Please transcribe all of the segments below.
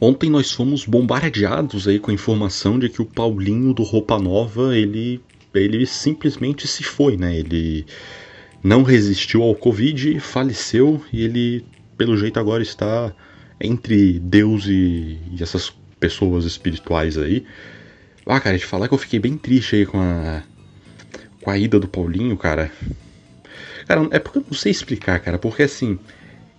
Ontem nós fomos bombardeados aí com a informação de que o Paulinho do Roupa Nova, ele, ele simplesmente se foi, né? Ele não resistiu ao Covid, faleceu e ele, pelo jeito, agora está entre Deus e, e essas pessoas espirituais aí. Ah, cara, de falar que eu fiquei bem triste aí com a, com a ida do Paulinho, cara. Cara, é porque eu não sei explicar, cara, porque assim,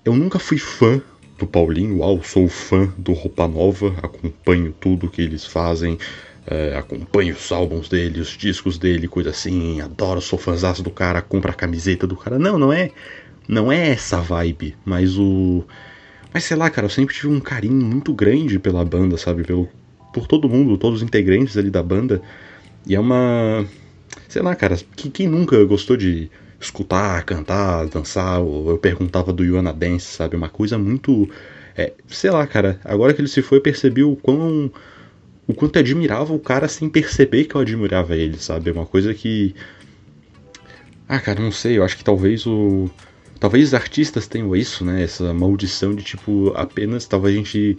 eu nunca fui fã do Paulinho, uau, sou fã do Roupa Nova, acompanho tudo que eles fazem, é, acompanho os álbuns dele, os discos dele, coisa assim, adoro, sou fãzaço do cara, compro a camiseta do cara. Não, não é, não é essa vibe, mas o mas sei lá, cara, eu sempre tive um carinho muito grande pela banda, sabe, pelo por todo mundo, todos os integrantes ali da banda. E é uma sei lá, cara, quem nunca gostou de escutar, cantar, dançar, eu perguntava do Yuana Dance, sabe? Uma coisa muito. É, sei lá, cara, agora que ele se foi, eu percebi o quão. O quanto eu admirava o cara sem perceber que eu admirava ele, sabe? É uma coisa que. Ah, cara, não sei, eu acho que talvez o. Talvez os artistas tenham isso, né? Essa maldição de tipo, apenas talvez a gente.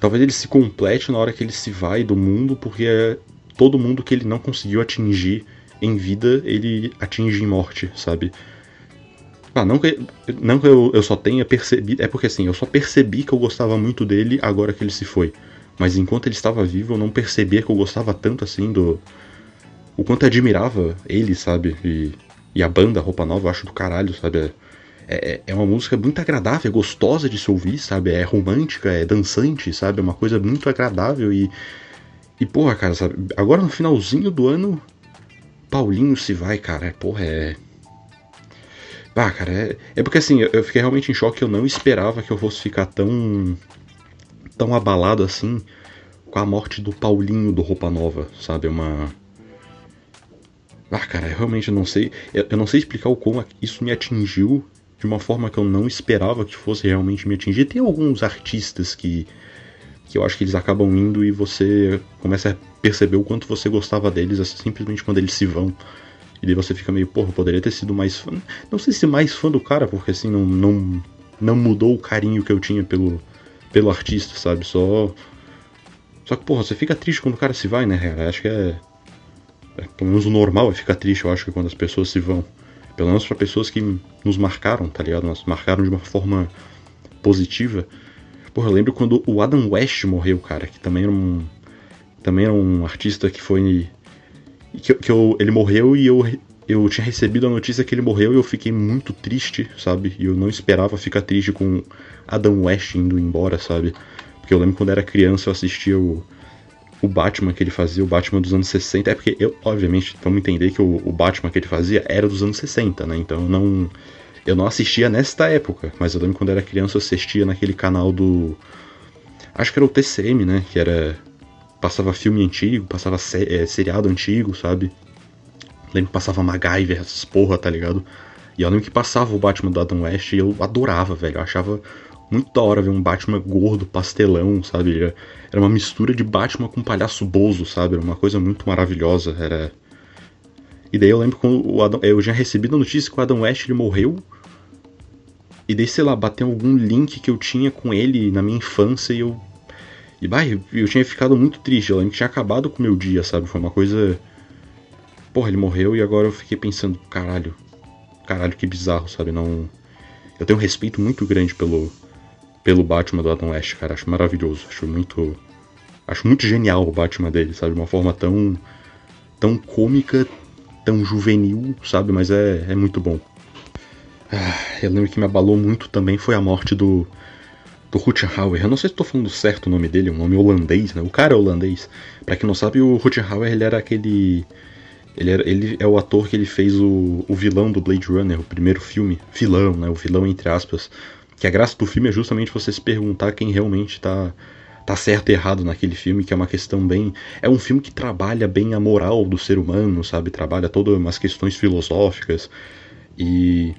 Talvez ele se complete na hora que ele se vai do mundo, porque é todo mundo que ele não conseguiu atingir em vida ele atinge em morte, sabe? Ah, não que, não que eu, eu só tenha percebido. É porque assim, eu só percebi que eu gostava muito dele agora que ele se foi. Mas enquanto ele estava vivo, eu não percebia que eu gostava tanto assim do. O quanto eu admirava ele, sabe? E, e a banda Roupa Nova, eu acho do caralho, sabe? É, é, é uma música muito agradável, é gostosa de se ouvir, sabe? É romântica, é dançante, sabe? É uma coisa muito agradável e. E porra, cara, sabe? Agora no finalzinho do ano Paulinho se vai, cara. É, porra, é. Ah, cara, é, é porque assim, eu, eu fiquei realmente em choque. Eu não esperava que eu fosse ficar tão. tão abalado assim com a morte do Paulinho do Roupa Nova, sabe? É uma. Ah, cara, eu realmente não sei. Eu, eu não sei explicar o como isso me atingiu de uma forma que eu não esperava que fosse realmente me atingir. Tem alguns artistas que que eu acho que eles acabam indo e você começa a perceber o quanto você gostava deles assim, simplesmente quando eles se vão. E daí você fica meio, porra, poderia ter sido mais fã. Não sei se mais fã do cara, porque assim, não, não, não mudou o carinho que eu tinha pelo, pelo artista, sabe? Só. Só que, porra, você fica triste quando o cara se vai, né, cara? Acho que é, é. Pelo menos o normal é ficar triste, eu acho, que quando as pessoas se vão. Pelo menos para pessoas que nos marcaram, tá ligado? Nos marcaram de uma forma positiva. Porra, eu lembro quando o Adam West morreu, cara, que também era um. Também era um artista que foi. Que, que eu, ele morreu e eu, eu tinha recebido a notícia que ele morreu e eu fiquei muito triste, sabe? E eu não esperava ficar triste com Adam West indo embora, sabe? Porque eu lembro quando era criança eu assistia o, o Batman que ele fazia, o Batman dos anos 60. É porque eu, obviamente, vamos entender que o, o Batman que ele fazia era dos anos 60, né? Então eu não eu não assistia nesta época, mas eu lembro quando era criança eu assistia naquele canal do. Acho que era o TCM, né? Que era. Passava filme antigo, passava é, seriado antigo, sabe? Lembro que passava MacGyver, essas porra, tá ligado? E eu lembro que passava o Batman do Adam West e eu adorava, velho. Eu achava muito da hora ver um Batman gordo, pastelão, sabe? Era uma mistura de Batman com palhaço bozo, sabe? Era uma coisa muito maravilhosa. Era. E daí eu lembro quando o Adam, eu já recebi a notícia que o Adam West ele morreu e daí, sei lá, bateu algum link que eu tinha com ele na minha infância e eu. E bah, eu, tinha ficado muito triste. Eu lembro que tinha acabado com o meu dia, sabe? Foi uma coisa. Porra, ele morreu e agora eu fiquei pensando, caralho. Caralho, que bizarro, sabe? Não. Eu tenho um respeito muito grande pelo. Pelo Batman do Adam West, cara. Acho maravilhoso. Acho muito. Acho muito genial o Batman dele, sabe? De uma forma tão. tão cômica, tão juvenil, sabe? Mas é, é muito bom. Ah, eu lembro que me abalou muito também foi a morte do, do Rutschauer. Eu não sei se estou falando certo o nome dele, é um nome holandês, né? O cara é holandês. Para quem não sabe, o Rutschauer ele era aquele. Ele, era, ele é o ator que ele fez o, o vilão do Blade Runner, o primeiro filme. Vilão, né? O vilão entre aspas. Que a graça do filme é justamente você se perguntar quem realmente tá, tá certo e errado naquele filme, que é uma questão bem. É um filme que trabalha bem a moral do ser humano, sabe? Trabalha todas umas questões filosóficas. E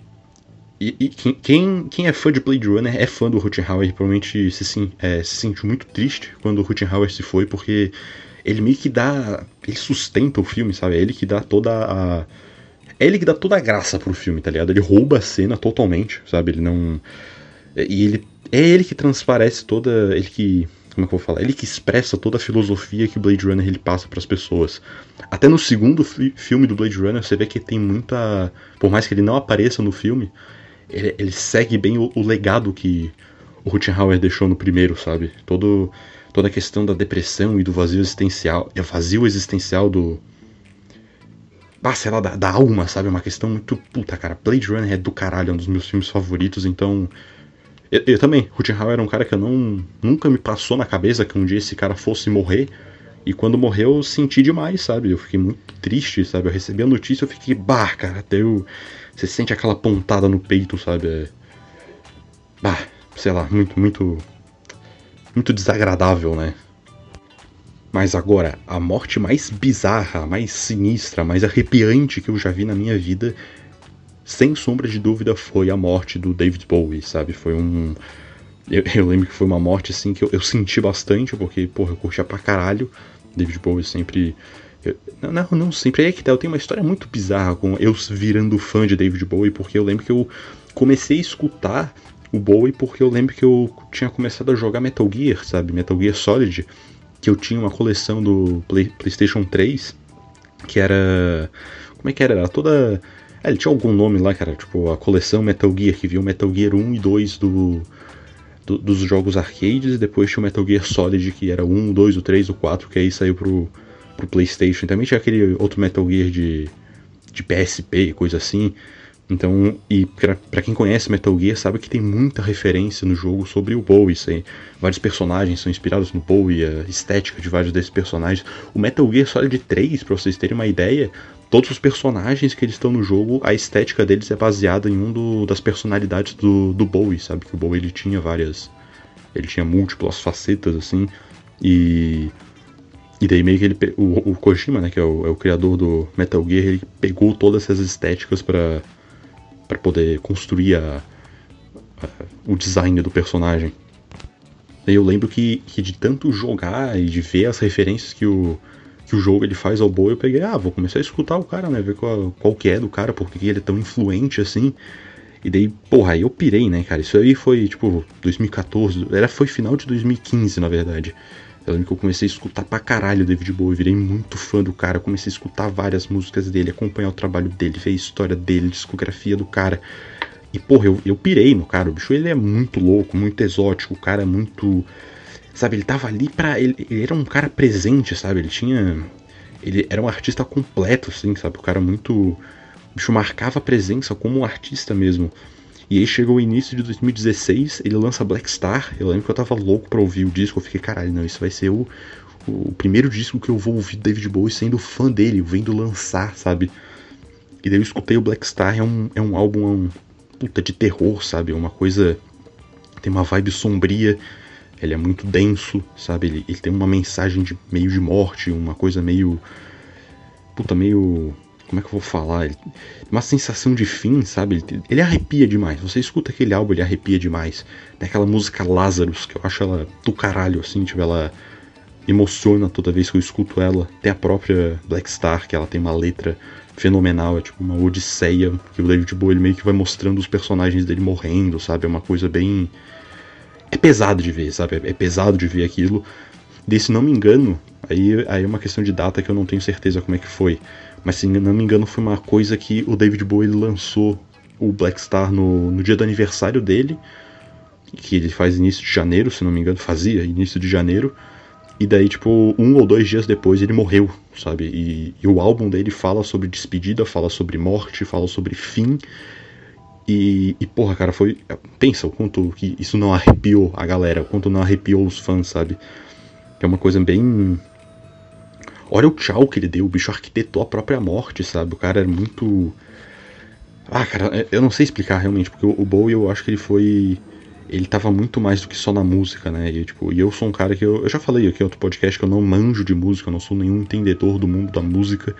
e, e quem, quem é fã de Blade Runner é fã do Ruttenhauer e provavelmente se, sim, é, se sentiu muito triste quando o Ruttenhauer se foi, porque ele meio que dá. Ele sustenta o filme, sabe? É ele que dá toda a. É ele que dá toda a graça pro filme, tá ligado? Ele rouba a cena totalmente, sabe? Ele não. E ele. É ele que transparece toda. Ele que. como é que eu vou falar? Ele que expressa toda a filosofia que o Blade Runner ele passa para as pessoas. Até no segundo fi filme do Blade Runner você vê que tem muita, por mais que ele não apareça no filme, ele, ele segue bem o, o, legado que o Ruttenhauer deixou no primeiro, sabe? Todo toda a questão da depressão e do vazio existencial, é vazio existencial do ah, sei lá, da, da, alma, sabe? É uma questão muito. Puta, cara. Blade Runner é do caralho, é um dos meus filmes favoritos, então. Eu, eu também. Ruttenhauer era um cara que eu não. Nunca me passou na cabeça que um dia esse cara fosse morrer. E quando morreu, eu senti demais, sabe? Eu fiquei muito triste, sabe? Eu recebi a notícia, eu fiquei. Bah, cara, deu. Você sente aquela pontada no peito, sabe? É... Bah, sei lá, muito, muito. Muito desagradável, né? Mas agora, a morte mais bizarra, mais sinistra, mais arrepiante que eu já vi na minha vida, sem sombra de dúvida, foi a morte do David Bowie, sabe? Foi um. Eu, eu lembro que foi uma morte assim que eu, eu, senti bastante, porque, porra, eu curtia pra caralho. David Bowie sempre. Eu, não, não sempre. É que tá, eu tenho uma história muito bizarra com eu virando fã de David Bowie, porque eu lembro que eu comecei a escutar o Bowie porque eu lembro que eu tinha começado a jogar Metal Gear, sabe? Metal Gear Solid que eu tinha uma coleção do Play, PlayStation 3 que era. Como é que era? Era toda. É, ele tinha algum nome lá, cara, tipo a coleção Metal Gear, que viu Metal Gear 1 e 2 do, do, dos jogos arcades, e depois tinha o Metal Gear Solid, que era o 1, o 2, o 3, o 4, que aí saiu pro, pro PlayStation. Também tinha aquele outro Metal Gear de, de PSP, coisa assim. Então, e para quem conhece Metal Gear sabe que tem muita referência no jogo sobre o Bowie. Assim, vários personagens são inspirados no Bowie, a estética de vários desses personagens. O Metal Gear Solid 3, pra vocês terem uma ideia, todos os personagens que eles estão no jogo, a estética deles é baseada em um do, das personalidades do, do Bowie, sabe? Que o Bowie ele tinha várias. Ele tinha múltiplas facetas, assim. E. E daí meio que ele. O, o Kojima, né, que é o, é o criador do Metal Gear, ele pegou todas essas estéticas para para poder construir a, a, o design do personagem. Eu lembro que, que de tanto jogar e de ver as referências que o, que o jogo ele faz ao Boa, eu peguei, ah, vou começar a escutar o cara, né? Ver qual, qual que é do cara, porque ele é tão influente assim. E daí, porra, aí eu pirei, né, cara? Isso aí foi, tipo, 2014, era, foi final de 2015, na verdade. Eu lembro que eu comecei a escutar pra caralho o David Bowie, virei muito fã do cara, comecei a escutar várias músicas dele, acompanhar o trabalho dele, ver a história dele, discografia do cara. E, porra, eu, eu pirei no cara. O bicho ele é muito louco, muito exótico, o cara é muito. Sabe, ele tava ali pra. Ele, ele era um cara presente, sabe? Ele tinha. Ele era um artista completo, assim, sabe? O cara muito. O bicho marcava presença como um artista mesmo. E aí chegou o início de 2016, ele lança Black Star. Eu lembro que eu tava louco pra ouvir o disco. Eu fiquei, caralho, não, isso vai ser o, o primeiro disco que eu vou ouvir David Bowie sendo fã dele, vendo lançar, sabe? E daí eu escutei o Black Star, é um, é um álbum é um, puta de terror, sabe? É uma coisa. Tem uma vibe sombria, ele é muito denso, sabe? Ele, ele tem uma mensagem de meio de morte, uma coisa meio. Puta, meio como é que eu vou falar? Ele, uma sensação de fim, sabe? Ele, ele, arrepia demais. Você escuta aquele álbum, ele arrepia demais. Tem aquela música Lazarus, que eu acho ela do caralho, assim, tipo, ela emociona toda vez que eu escuto ela. Tem a própria Black Star, que ela tem uma letra fenomenal, é tipo uma odisseia, que o David Bowie ele meio que vai mostrando os personagens dele morrendo, sabe? É uma coisa bem... É pesado de ver, sabe? É pesado de ver aquilo. E se não me engano, aí, aí é uma questão de data que eu não tenho certeza como é que foi. Mas se não me engano foi uma coisa que o David Bowie lançou o Black Star no, no dia do aniversário dele, que ele faz início de janeiro, se não me engano, fazia início de janeiro. E daí, tipo, um ou dois dias depois ele morreu, sabe? E, e, o álbum dele fala sobre despedida, fala sobre morte, fala sobre fim. E, e, porra, cara, foi. Pensa o quanto que isso não arrepiou a galera, o quanto não arrepiou os fãs, sabe? É uma coisa bem Olha o tchau que ele deu, o bicho arquitetou a própria morte, sabe? O cara era muito. Ah, cara, eu não sei explicar realmente, porque o Bowie eu acho que ele foi. Ele tava muito mais do que só na música, né? E, tipo, e eu sou um cara que eu, eu já falei aqui em outro podcast que eu não manjo de música, eu não sou nenhum entendedor do mundo da música.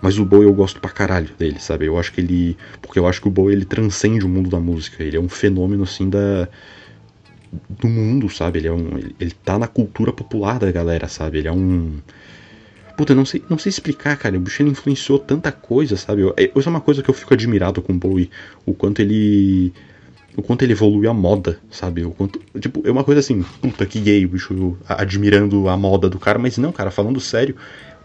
Mas o Bowie eu gosto pra caralho dele, sabe? Eu acho que ele. Porque eu acho que o Bowie ele transcende o mundo da música. Ele é um fenômeno assim da. Do mundo, sabe? Ele é um. Ele, ele tá na cultura popular da galera, sabe? Ele é um Puta, não sei, não sei explicar, cara. O ele influenciou tanta coisa, sabe? Isso é uma coisa que eu fico admirado com o Bowie. O quanto ele. o quanto ele evolui a moda, sabe? O quanto, tipo, é uma coisa assim, puta que gay, bicho, admirando a moda do cara, mas não, cara, falando sério,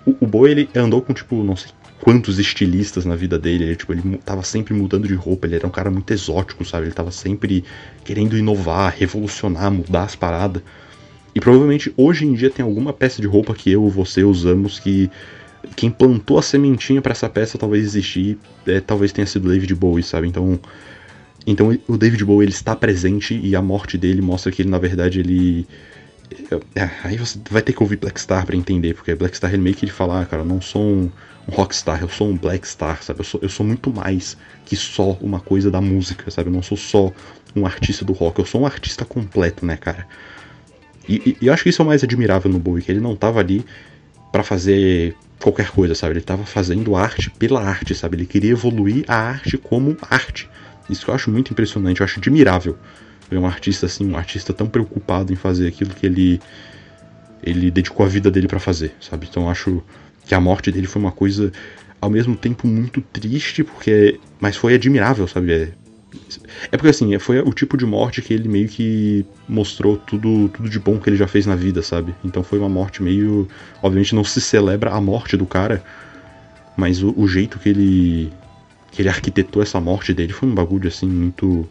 o, o Bowie, ele andou com, tipo, não sei quantos estilistas na vida dele, ele, tipo, ele tava sempre mudando de roupa, ele era um cara muito exótico, sabe? Ele tava sempre querendo inovar, revolucionar, mudar as paradas. E provavelmente hoje em dia tem alguma peça de roupa que eu ou você usamos que quem plantou a sementinha para essa peça talvez existir, é, talvez tenha sido David Bowie, sabe? Então, então o David Bowie ele está presente e a morte dele mostra que ele na verdade ele é, aí você vai ter que ouvir Black Star para entender, porque Black Star ele meio que ele fala, ah, cara, eu não sou um, um rockstar, eu sou um Black Star, sabe? Eu sou, eu sou muito mais que só uma coisa da música, sabe? Eu não sou só um artista do rock, eu sou um artista completo, né, cara? E, e, eu acho que isso é o mais admirável no Bowie, que ele não tava ali para fazer qualquer coisa, sabe? Ele tava fazendo arte pela arte, sabe? Ele queria evoluir a arte como arte. Isso que eu acho muito impressionante, eu acho admirável ver um artista assim, um artista tão preocupado em fazer aquilo que ele ele dedicou a vida dele para fazer, sabe? Então eu acho que a morte dele foi uma coisa ao mesmo tempo muito triste, porque mas foi admirável, sabe? É, é porque assim, foi o tipo de morte que ele meio que mostrou tudo, tudo de bom que ele já fez na vida, sabe? Então foi uma morte meio. Obviamente não se celebra a morte do cara, mas o, o jeito que ele. que ele arquitetou essa morte dele foi um bagulho assim muito.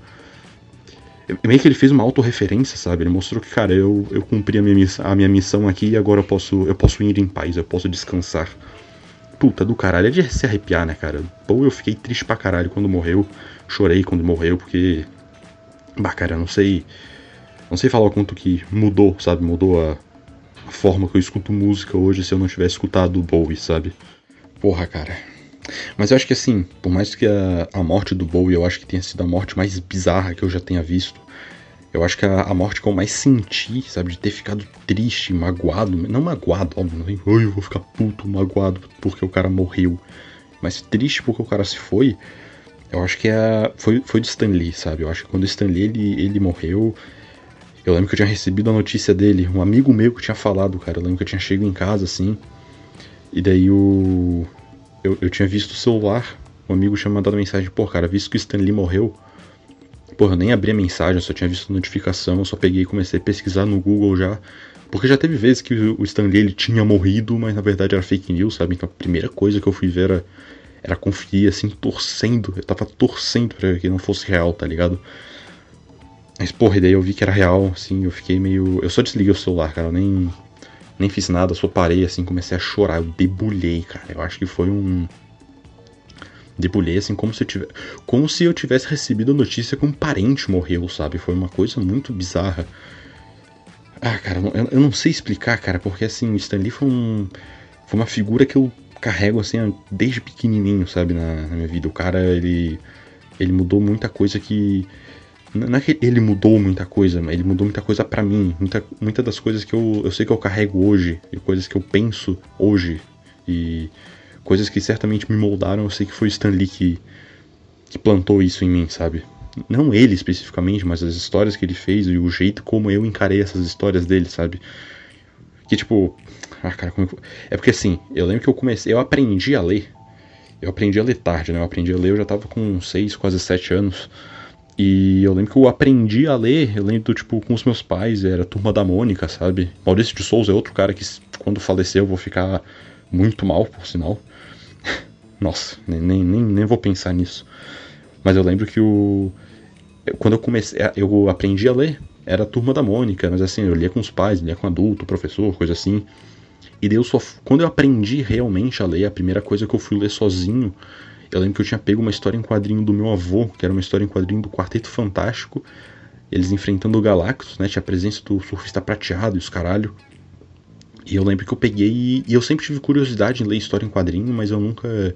Meio que ele fez uma autorreferência, sabe? Ele mostrou que, cara, eu, eu cumpri a minha, a minha missão aqui e agora eu posso, eu posso ir em paz, eu posso descansar. Puta do caralho, é de se arrepiar, né, cara? Pô, eu fiquei triste pra caralho quando morreu chorei quando morreu, porque. Bah, cara, não sei. Não sei falar o quanto que mudou, sabe? Mudou a, a forma que eu escuto música hoje se eu não tivesse escutado o Bowie, sabe? Porra, cara. Mas eu acho que assim, por mais que a, a morte do Bowie eu acho que tenha sido a morte mais bizarra que eu já tenha visto, eu acho que a, a, morte que eu mais senti, sabe, de ter ficado triste, magoado, não magoado, óbvio, não, eu vou ficar puto, magoado porque o cara morreu, mas triste porque o cara se foi, eu acho que é, foi, foi do Stan Lee, sabe? Eu acho que quando o Stan Lee ele, ele morreu, eu lembro que eu tinha recebido a notícia dele, um amigo meu que tinha falado, cara. Eu lembro que eu tinha chegado em casa assim, e daí o. Eu, eu tinha visto o celular, um amigo tinha mandado mensagem, pô, cara, visto que o Stan Lee morreu. Porra, eu nem abri a mensagem, eu só tinha visto a notificação, eu só peguei e comecei a pesquisar no Google já. Porque já teve vezes que o Stan Lee ele tinha morrido, mas na verdade era fake news, sabe? Então a primeira coisa que eu fui ver era era conferir, assim, torcendo. Eu tava torcendo pra que não fosse real, tá ligado? Mas, porra, e daí eu vi que era real, assim, eu fiquei meio. Eu só desliguei o celular, cara, eu nem. Nem fiz nada, só parei, assim, comecei a chorar. Eu debulhei, cara. Eu acho que foi um. Debulhei, assim, como se eu tivesse. Como se eu tivesse recebido a notícia que um parente morreu, sabe? Foi uma coisa muito bizarra. Ah, cara, eu, não sei explicar, cara, porque assim, o Stan Lee foi um. Foi uma figura que eu carrego assim desde pequenininho, sabe, na, na minha vida. O cara, ele ele mudou muita coisa que não é que ele mudou muita coisa, mas ele mudou muita coisa para mim. Muita, muita das coisas que eu, eu sei que eu carrego hoje, e coisas que eu penso hoje, e coisas que certamente me moldaram, eu sei que foi Stan Lee que, que plantou isso em mim, sabe? Não ele especificamente, mas as histórias que ele fez e o jeito como eu encarei essas histórias dele, sabe? Que tipo, ah, cara, como é... porque assim, eu lembro que eu comecei, eu aprendi a ler. Eu aprendi a ler tarde, né? Eu aprendi a ler, eu já tava com 6, quase 7 anos. E eu lembro que eu aprendi a ler, eu lembro, tipo, com os meus pais, era Turma da Mônica, sabe? Maurício de Souza é outro cara que, quando falecer, eu vou ficar muito mal, por sinal. Nossa, nem, nem, nem vou pensar nisso. Mas eu lembro que o. Quando eu comecei. Eu aprendi a ler, era Turma da Mônica, mas assim, eu lia com os pais, lia com adulto, professor, coisa assim. E daí eu só. Quando eu aprendi realmente a ler, a primeira coisa que eu fui ler sozinho, eu lembro que eu tinha pego uma história em quadrinho do meu avô, que era uma história em quadrinho do Quarteto Fantástico. Eles enfrentando o Galactus, né? Tinha a presença do surfista prateado e os caralho. E eu lembro que eu peguei. E, eu sempre tive curiosidade em ler história em quadrinho, mas eu nunca.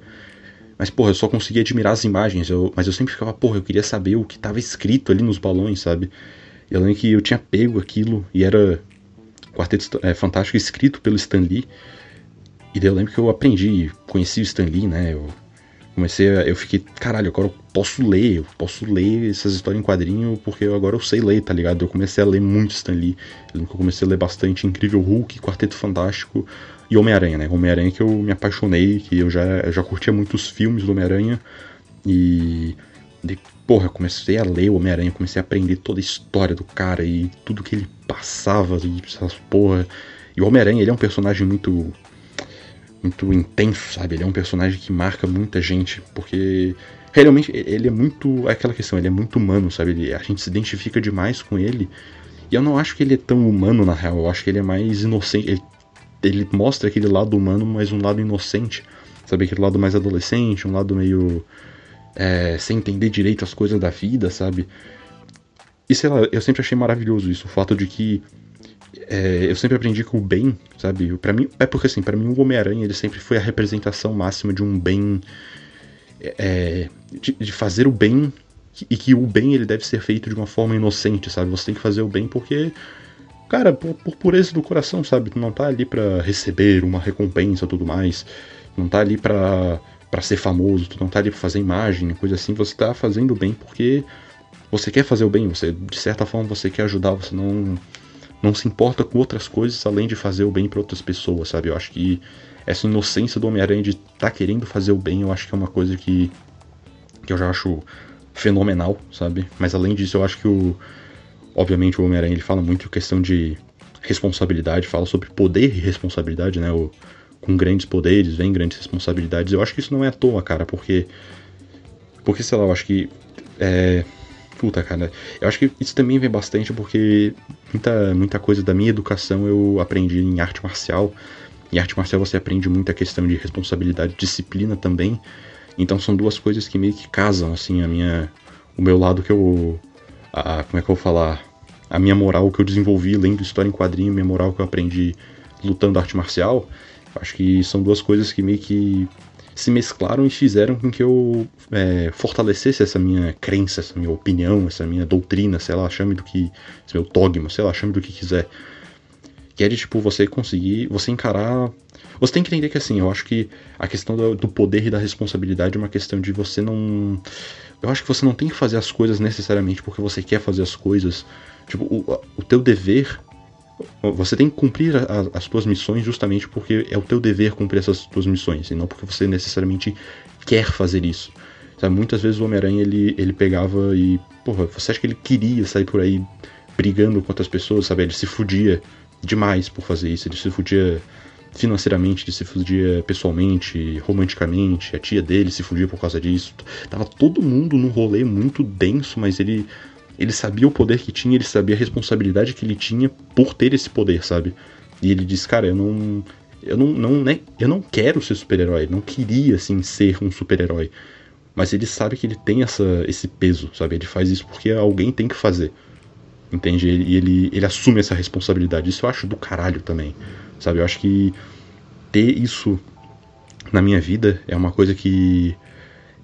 Mas, porra, eu só conseguia admirar as imagens. Eu, mas eu sempre ficava, porra, eu queria saber o que estava escrito ali nos balões, sabe? Eu lembro que eu tinha pego aquilo e era Quarteto é, Fantástico escrito pelo Stan Lee. E daí eu lembro que eu aprendi, conheci o Stan Lee, né? Eu comecei a, Eu fiquei, caralho, agora eu posso ler, eu posso ler essas histórias em quadrinho porque agora eu sei ler, tá ligado? Eu comecei a ler muito Stan Lee. Eu lembro que eu comecei a ler bastante Incrível Hulk, Quarteto Fantástico e Homem-Aranha, né? Homem-Aranha que eu me apaixonei, que eu já, eu já curtia muito os filmes do Homem-Aranha. E De, porra, eu comecei a ler o Homem-Aranha, comecei a aprender toda a história do cara e tudo que ele passava e essas porra. E o Homem-Aranha, ele é um personagem muito muito intenso, sabe? Ele é um personagem que marca muita gente, porque realmente ele é muito é aquela questão, ele é muito humano, sabe? Ele, a gente se identifica demais com ele. E eu não acho que ele é tão humano na real, eu acho que ele é mais inocente. Ele, ele mostra aquele lado humano, mas um lado inocente, sabe? Aquele lado mais adolescente, um lado meio é, sem entender direito as coisas da vida, sabe? E sei lá, eu sempre achei maravilhoso isso, o fato de que é, eu sempre aprendi que o bem, sabe? Para mim, é porque assim, para mim o Homem-Aranha ele sempre foi a representação máxima de um bem, é, de, de, fazer o bem e que o bem ele deve ser feito de uma forma inocente, sabe? Você tem que fazer o bem porque, cara, por, por pureza do coração, sabe? Tu não tá ali para receber uma recompensa, tudo mais. Não tá ali para para ser famoso, tu não tá ali pra fazer imagem, coisa assim, você tá fazendo o bem porque você quer fazer o bem, você de certa forma você quer ajudar, você não não se importa com outras coisas além de fazer o bem para outras pessoas, sabe? Eu acho que essa inocência do Homem-Aranha de tá querendo fazer o bem, eu acho que é uma coisa que, que eu já acho fenomenal, sabe? Mas além disso, eu acho que o. Obviamente, o Homem-Aranha ele fala muito questão de responsabilidade, fala sobre poder e responsabilidade, né? O, com grandes poderes vem grandes responsabilidades. Eu acho que isso não é à toa, cara, porque. Porque, sei lá, eu acho que. É, Puta, cara. Eu acho que isso também vem bastante porque muita, muita coisa da minha educação eu aprendi em arte marcial. Em arte marcial você aprende muita questão de responsabilidade, disciplina também. Então são duas coisas que meio que casam, assim, a minha. O meu lado que eu. A, como é que eu vou falar? A minha moral que eu desenvolvi lendo história em quadrinho, minha moral que eu aprendi lutando arte marcial. Acho que são duas coisas que meio que se mesclaram e fizeram com que eu é, fortalecesse essa minha crença, essa minha opinião, essa minha doutrina, sei lá, chame do que. esse meu dogma, sei lá, chame do que quiser. Que é de, tipo, você conseguir, você encarar. Você tem que entender que, assim, eu acho que a questão do, do poder e da responsabilidade é uma questão de você não. Eu acho que você não tem que fazer as coisas necessariamente porque você quer fazer as coisas. Tipo, o, o teu dever você tem que cumprir a, as tuas missões justamente porque é o teu dever cumprir essas tuas missões, e não porque você necessariamente quer fazer isso. Sabe, muitas vezes o Homem-Aranha ele, ele pegava e, porra, você acha que ele queria sair por aí brigando com outras pessoas, sabe? Ele se fudia demais por fazer isso, ele se fudia financeiramente, ele se fudia pessoalmente, romanticamente, a tia dele se fudia por causa disso. Tava todo mundo num rolê muito denso, mas ele ele sabia o poder que tinha, ele sabia a responsabilidade que ele tinha por ter esse poder, sabe? E ele disse, cara, eu não. Eu não, não, né, eu não quero ser super-herói, não queria assim ser um super-herói. Mas ele sabe que ele tem essa, esse peso, sabe? Ele faz isso porque alguém tem que fazer. Entende? E ele, ele assume essa responsabilidade. Isso eu acho do caralho também. Sabe? Eu acho que ter isso na minha vida é uma coisa que.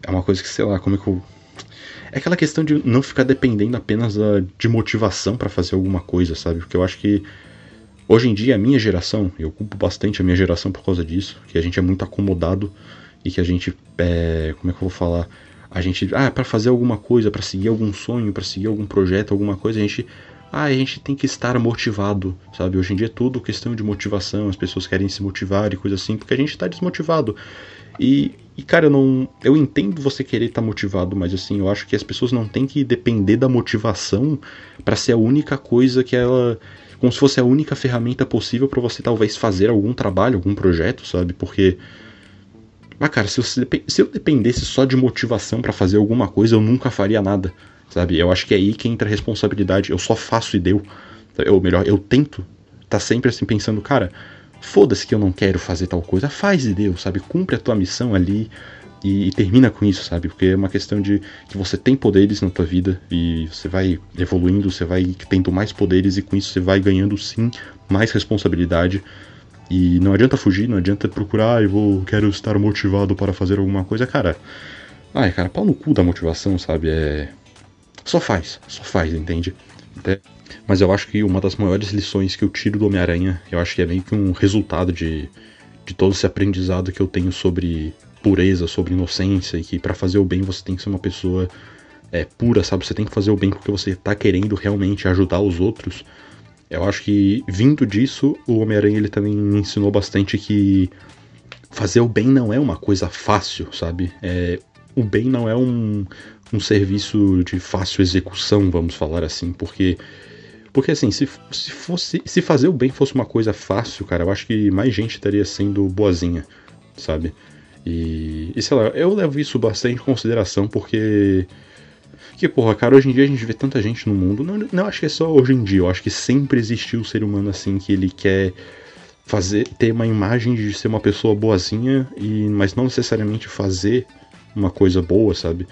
É uma coisa que, sei lá, como é que eu é aquela questão de não ficar dependendo apenas de motivação para fazer alguma coisa, sabe? Porque eu acho que hoje em dia a minha geração, eu culpo bastante a minha geração por causa disso, que a gente é muito acomodado e que a gente, é, como é que eu vou falar? A gente, ah, para fazer alguma coisa, para seguir algum sonho, para seguir algum projeto, alguma coisa, a gente ah, a gente tem que estar motivado, sabe? Hoje em dia é tudo questão de motivação, as pessoas querem se motivar e coisa assim, porque a gente está desmotivado. E, e, cara, eu não. Eu entendo você querer estar tá motivado, mas assim, eu acho que as pessoas não têm que depender da motivação para ser a única coisa que ela. Como se fosse a única ferramenta possível para você talvez fazer algum trabalho, algum projeto, sabe? Porque. Mas, cara, se, se eu dependesse só de motivação para fazer alguma coisa, eu nunca faria nada, sabe? Eu acho que é aí que entra a responsabilidade. Eu só faço e deu. Ou melhor, eu tento tá sempre assim pensando, cara, foda-se que eu não quero fazer tal coisa, faz e deu, sabe? Cumpre a tua missão ali e, e, termina com isso, sabe? Porque é uma questão de que você tem poderes na tua vida e você vai evoluindo, você vai tendo mais poderes e com isso você vai ganhando sim mais responsabilidade. E não adianta fugir, não adianta procurar, ah, eu vou, quero estar motivado para fazer alguma coisa, cara. Ai, cara, pau no cu da motivação, sabe? É. Só faz, só faz, entende? Até mas eu acho que uma das maiores lições que eu tiro do Homem-Aranha, eu acho que é meio que um resultado de, de todo esse aprendizado que eu tenho sobre pureza, sobre inocência, e que para fazer o bem você tem que ser uma pessoa é, pura, sabe? Você tem que fazer o bem porque você tá querendo realmente ajudar os outros. Eu acho que vindo disso, o Homem-Aranha ele também me ensinou bastante que fazer o bem não é uma coisa fácil, sabe? É, o bem não é um um serviço de fácil execução, vamos falar assim, porque porque assim, se, se fosse se fazer o bem fosse uma coisa fácil, cara, eu acho que mais gente estaria sendo boazinha, sabe? E, e sei lá, eu levo isso bastante em consideração porque que porra, cara, hoje em dia a gente vê tanta gente no mundo, não, não acho que é só hoje em dia, eu acho que sempre existiu o ser humano assim que ele quer fazer ter uma imagem de ser uma pessoa boazinha e mas não necessariamente fazer uma coisa boa, sabe?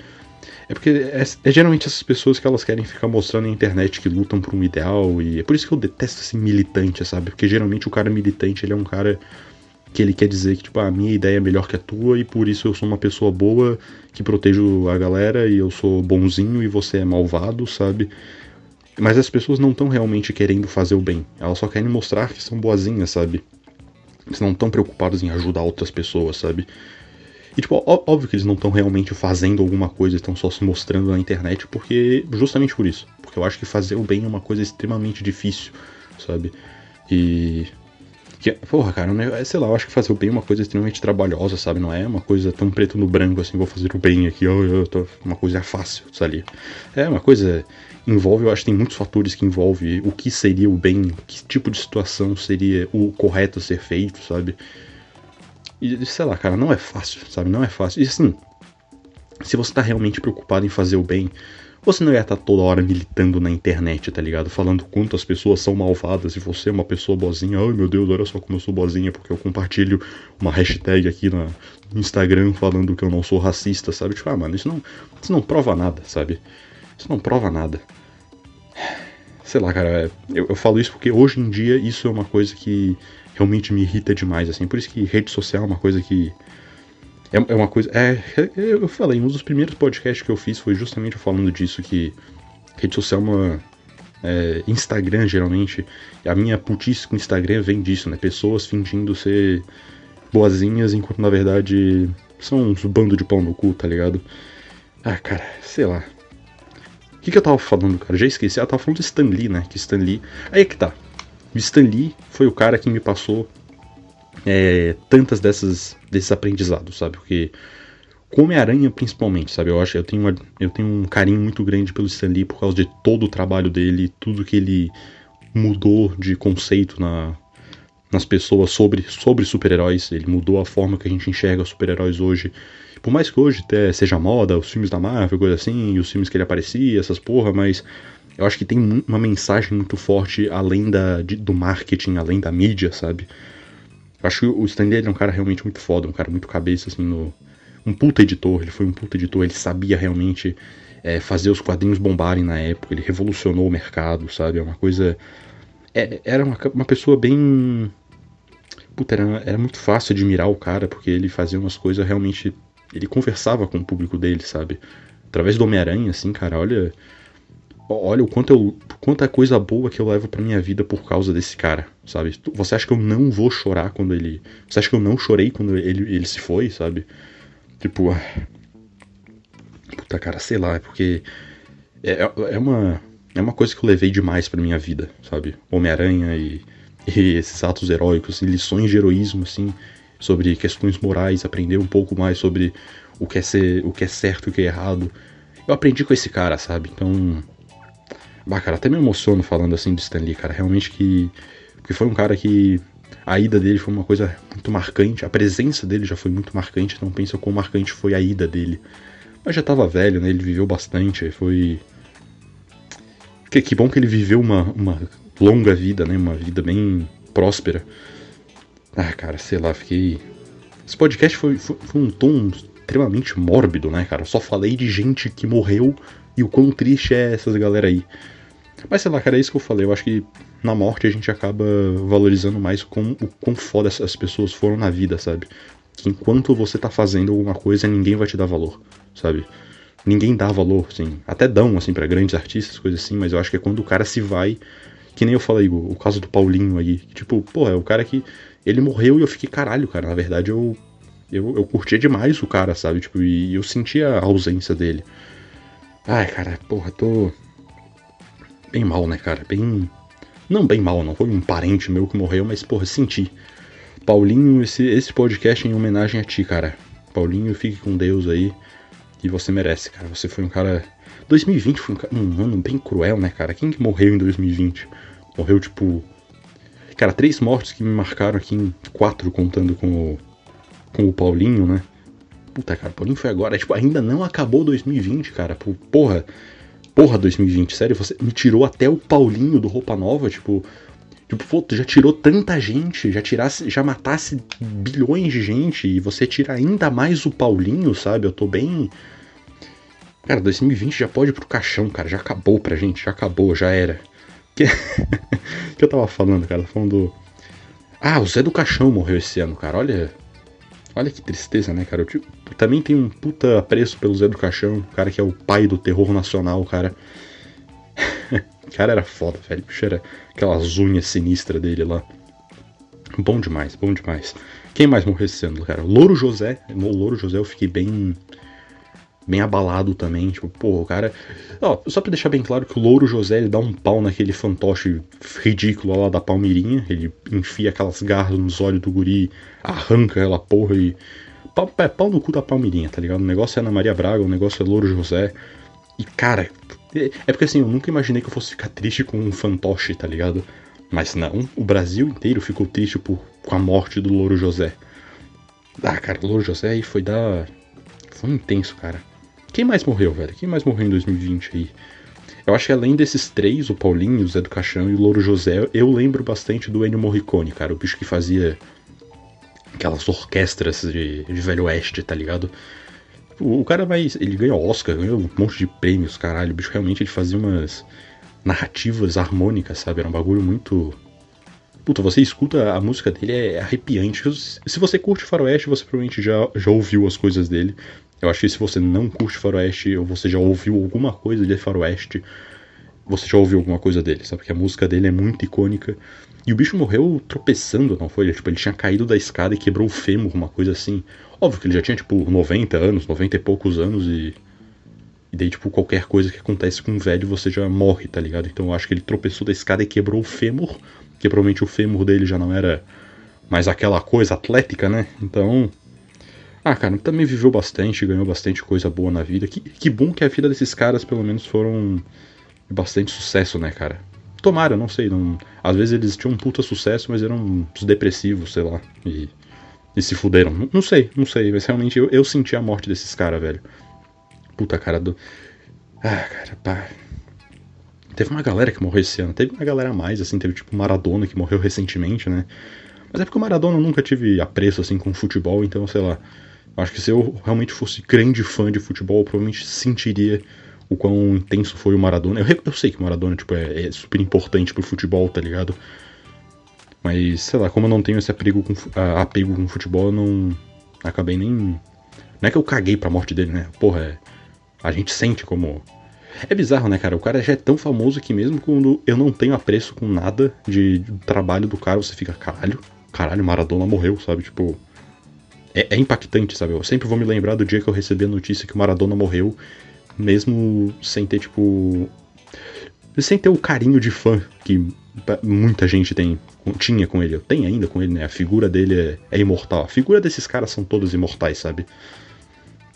É porque é, é, geralmente essas pessoas que elas querem ficar mostrando na internet que lutam por um ideal e é por isso que eu detesto esse militante, sabe? Porque geralmente o cara militante ele é um cara que ele quer dizer que tipo ah, a minha ideia é melhor que a tua e por isso eu sou uma pessoa boa que protejo a galera e eu sou bonzinho e você é malvado, sabe? Mas as pessoas não estão realmente querendo fazer o bem. Elas só querem mostrar que são boazinhas, sabe? Eles não estão preocupados em ajudar outras pessoas, sabe? E, tipo, óbvio que eles não estão realmente fazendo alguma coisa, estão só se mostrando na internet, porque. justamente por isso. Porque eu acho que fazer o bem é uma coisa extremamente difícil, sabe? E. Que, porra, cara, sei lá, eu acho que fazer o bem é uma coisa extremamente trabalhosa, sabe? Não é uma coisa tão preto no branco assim, vou fazer o bem aqui, eu, eu tô, uma coisa fácil, sabe? É uma coisa. Envolve, eu acho que tem muitos fatores que envolve o que seria o bem, que tipo de situação seria o correto a ser feito, sabe? E sei lá, cara, não é fácil, sabe? Não é fácil. E assim, se você tá realmente preocupado em fazer o bem, você não ia estar tá toda hora militando na internet, tá ligado? Falando quanto as pessoas são malvadas e você é uma pessoa boazinha. Ai meu Deus, olha só como eu sou boazinha, porque eu compartilho uma hashtag aqui na, no Instagram falando que eu não sou racista, sabe? Tipo, ah, mano, isso não, isso não prova nada, sabe? Isso não prova nada. Sei lá, cara, eu, eu falo isso porque hoje em dia isso é uma coisa que realmente me irrita demais, assim. Por isso que rede social é uma coisa que. É, é uma coisa. É, eu falei, um dos primeiros podcasts que eu fiz foi justamente falando disso, que rede social é uma. É, Instagram, geralmente. A minha putice com Instagram vem disso, né? Pessoas fingindo ser boazinhas, enquanto na verdade são uns bando de pau no cu, tá ligado? Ah, cara, sei lá. Que, que eu tava falando, cara? Já esqueci. Ah, tava falando do Stan Lee, né? Que Stan Lee. Aí é que tá. O Stan Lee foi o cara que me passou é, tantas dessas desses aprendizados, sabe? Porque Homem-Aranha principalmente, sabe? Eu acho eu tenho uma, eu tenho um carinho muito grande pelo Stan Lee por causa de todo o trabalho dele, tudo que ele mudou de conceito na, nas pessoas sobre, sobre super-heróis. Ele mudou a forma que a gente enxerga super-heróis hoje. Por mais que hoje seja moda, os filmes da Marvel, coisa assim, os filmes que ele aparecia, essas porra, mas eu acho que tem uma mensagem muito forte além da, de, do marketing, além da mídia, sabe? Eu acho que o Stan Lee é um cara realmente muito foda, um cara muito cabeça, assim, no... Um puta editor, ele foi um puta editor, ele sabia realmente é, fazer os quadrinhos bombarem na época, ele revolucionou o mercado, sabe? É uma coisa... É, era uma, uma pessoa bem... Puta, era, era muito fácil admirar o cara, porque ele fazia umas coisas realmente... Ele conversava com o público dele, sabe? Através do Homem-Aranha, assim, cara, olha olha o quanto eu, quanta coisa boa que eu levo pra minha vida por causa desse cara, sabe? Você acha que eu não vou chorar quando ele. Você acha que eu não chorei quando ele, ele se foi, sabe? Tipo. Ah, puta cara, sei lá, é porque. É, é uma. É uma coisa que eu levei demais pra minha vida, sabe? Homem-Aranha e, e esses atos heróicos e lições de heroísmo, assim, sobre questões morais, aprender um pouco mais sobre o que é ser, o que é certo e o que é errado. Eu aprendi com esse cara, sabe? Então, Bah, cara, até me emociono falando assim de Stan Lee, cara. Realmente que. Porque foi um cara que. A ida dele foi uma coisa muito marcante. A presença dele já foi muito marcante. Então pensa quão marcante foi a ida dele. Mas já tava velho, né? Ele viveu bastante. Foi. Que, que bom que ele viveu uma, uma longa vida, né? Uma vida bem próspera. Ah, cara, sei lá, fiquei. Esse podcast foi, foi, foi um tom extremamente mórbido, né, cara? Eu só falei de gente que morreu e o quão triste é essas galera aí. Mas sei lá, cara, é isso que eu falei. Eu acho que na morte a gente acaba valorizando mais com o quão foda essas pessoas foram na vida, sabe? Que enquanto você tá fazendo alguma coisa, ninguém vai te dar valor, sabe? Ninguém dá valor, assim. Até dão, assim, para grandes artistas, coisas assim, mas eu acho que é quando o cara se vai. Que nem eu falei, o, o caso do Paulinho aí. Tipo, porra, é o cara que. Ele morreu e eu fiquei, caralho, cara. Na verdade, eu. Eu, eu curtia demais o cara, sabe? Tipo, e eu sentia a ausência dele. Ai, cara, porra, tô bem mal, né, cara? Bem. Não bem mal, não foi um parente meu que morreu, mas, porra, senti. Paulinho, esse, esse podcast é em homenagem a ti, cara. Paulinho, fique com Deus aí. E você merece, cara. Você foi um cara. 2020 foi um, um ano bem cruel, né, cara? Quem que morreu em 2020? Morreu, tipo. Cara, três mortes que me marcaram aqui em quatro, contando com o, com o Paulinho, né? Puta, cara, o Paulinho foi agora. Tipo, ainda não acabou 2020, cara. Porra. Porra, 2020, sério, você me tirou até o Paulinho do Roupa Nova, tipo. Tipo, pô, tu já tirou tanta gente, já tirasse, já matasse bilhões de gente e você tira ainda mais o Paulinho, sabe? Eu tô bem. Cara, 2020 já pode ir pro caixão, cara. Já acabou pra gente, já acabou, já era. Que, que eu tava falando, cara? Falando. Ah, o Zé do Caixão morreu esse ano, cara. Olha. Olha que tristeza, né, cara? Eu, tipo, também tenho um puta apreço pelo Zé do Caixão, cara que é o pai do terror nacional, cara. cara era foda, velho. Bicho era aquelas unhas sinistras dele lá. Bom demais, bom demais. Quem mais morreu esse ano, cara? O Louro José. No Louro José eu fiquei bem. Bem abalado também. Tipo, pô, o cara. Ó, só pra deixar bem claro que o Louro José ele dá um pau naquele fantoche ridículo lá da Palmeirinha. Ele enfia aquelas garras nos olhos do guri, arranca aquela porra e. Pau, é, pau no cu da Palmeirinha, tá ligado? O negócio é Ana Maria Braga, o negócio é Louro José. E, cara, é porque assim, eu nunca imaginei que eu fosse ficar triste com um fantoche, tá ligado? Mas não, o Brasil inteiro ficou triste por, com a morte do Louro José. Ah, cara, o Louro José aí foi dar. Foi intenso, cara. Quem mais morreu, velho? Quem mais morreu em 2020 aí? Eu acho que além desses três, o Paulinho, o Zé do Caixão e o Louro José, eu lembro bastante do Ennio Morricone, cara. O bicho que fazia aquelas orquestras de, de Velho Oeste, tá ligado? O, cara vai. Ele ganha Oscar, ganhou um monte de prêmios, caralho. O bicho realmente ele fazia umas narrativas harmônicas, sabe? Era um bagulho muito. Puta, você escuta a música dele, é arrepiante. Se você curte Faroeste, você provavelmente já, já ouviu as coisas dele. Eu acho que se você não curte Faroeste, ou você já ouviu alguma coisa de Faroeste, você já ouviu alguma coisa dele, sabe? Porque a música dele é muito icônica. E o bicho morreu tropeçando, não foi? Tipo, ele tinha caído da escada e quebrou o fêmur, uma coisa assim. Óbvio que ele já tinha, tipo, 90 anos, 90 e poucos anos e. E daí, tipo, qualquer coisa que acontece com um velho, você já morre, tá ligado? Então eu acho que ele tropeçou da escada e quebrou o fêmur, que provavelmente o fêmur dele já não era mais aquela coisa atlética, né? Então. Ah, cara, também viveu bastante, ganhou bastante coisa boa na vida. Que, que bom que a vida desses caras, pelo menos, foram bastante sucesso, né, cara? Tomara, não sei. Não... Às vezes eles tinham um puta sucesso, mas eram depressivos, sei lá. E e se fuderam. Não, não sei, não sei, mas realmente eu, eu senti a morte desses caras, velho. Puta cara do. Ah, cara, pá. Teve uma galera que morreu esse ano. Teve uma galera a mais, assim, teve tipo Maradona que morreu recentemente, né? Mas é porque o Maradona nunca tive apreço, assim, com futebol, então, sei lá. Acho que se eu realmente fosse grande fã de futebol, eu provavelmente sentiria o quão intenso foi o Maradona. Eu, eu sei que o Maradona, tipo, é, é super importante pro futebol, tá ligado? Mas, sei lá, como eu não tenho esse apego com, apego com futebol, eu não. Acabei nem. Não é que eu caguei pra morte dele, né? Porra, é, a gente sente como. É bizarro, né, cara? O cara já é tão famoso que mesmo quando eu não tenho apreço com nada de, trabalho do cara, você fica, caralho, caralho, Maradona morreu, sabe? Tipo. É, é, impactante, sabe? Eu sempre vou me lembrar do dia que eu recebi a notícia que o Maradona morreu, mesmo sem ter, tipo. Sem ter o carinho de fã que muita gente tem tinha com ele, tem ainda com ele, né? A figura dele é, é, imortal. A figura desses caras são todos imortais, sabe?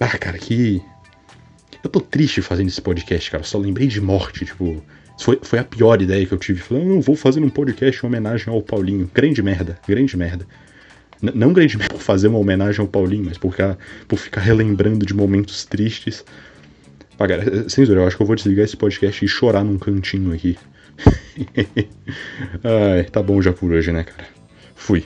Ah, cara, que. Eu tô triste fazendo esse podcast, cara. Só lembrei de morte, tipo. Foi, foi a pior ideia que eu tive. Falei, não, vou fazer um podcast em homenagem ao Paulinho. Grande merda, grande merda. N não grande merda por fazer uma homenagem ao Paulinho, mas por ficar, por ficar relembrando de momentos tristes. Ah, cara, sem zoeira, eu acho que eu vou desligar esse podcast e chorar num cantinho aqui. Ai, tá bom já por hoje, né, cara? Fui.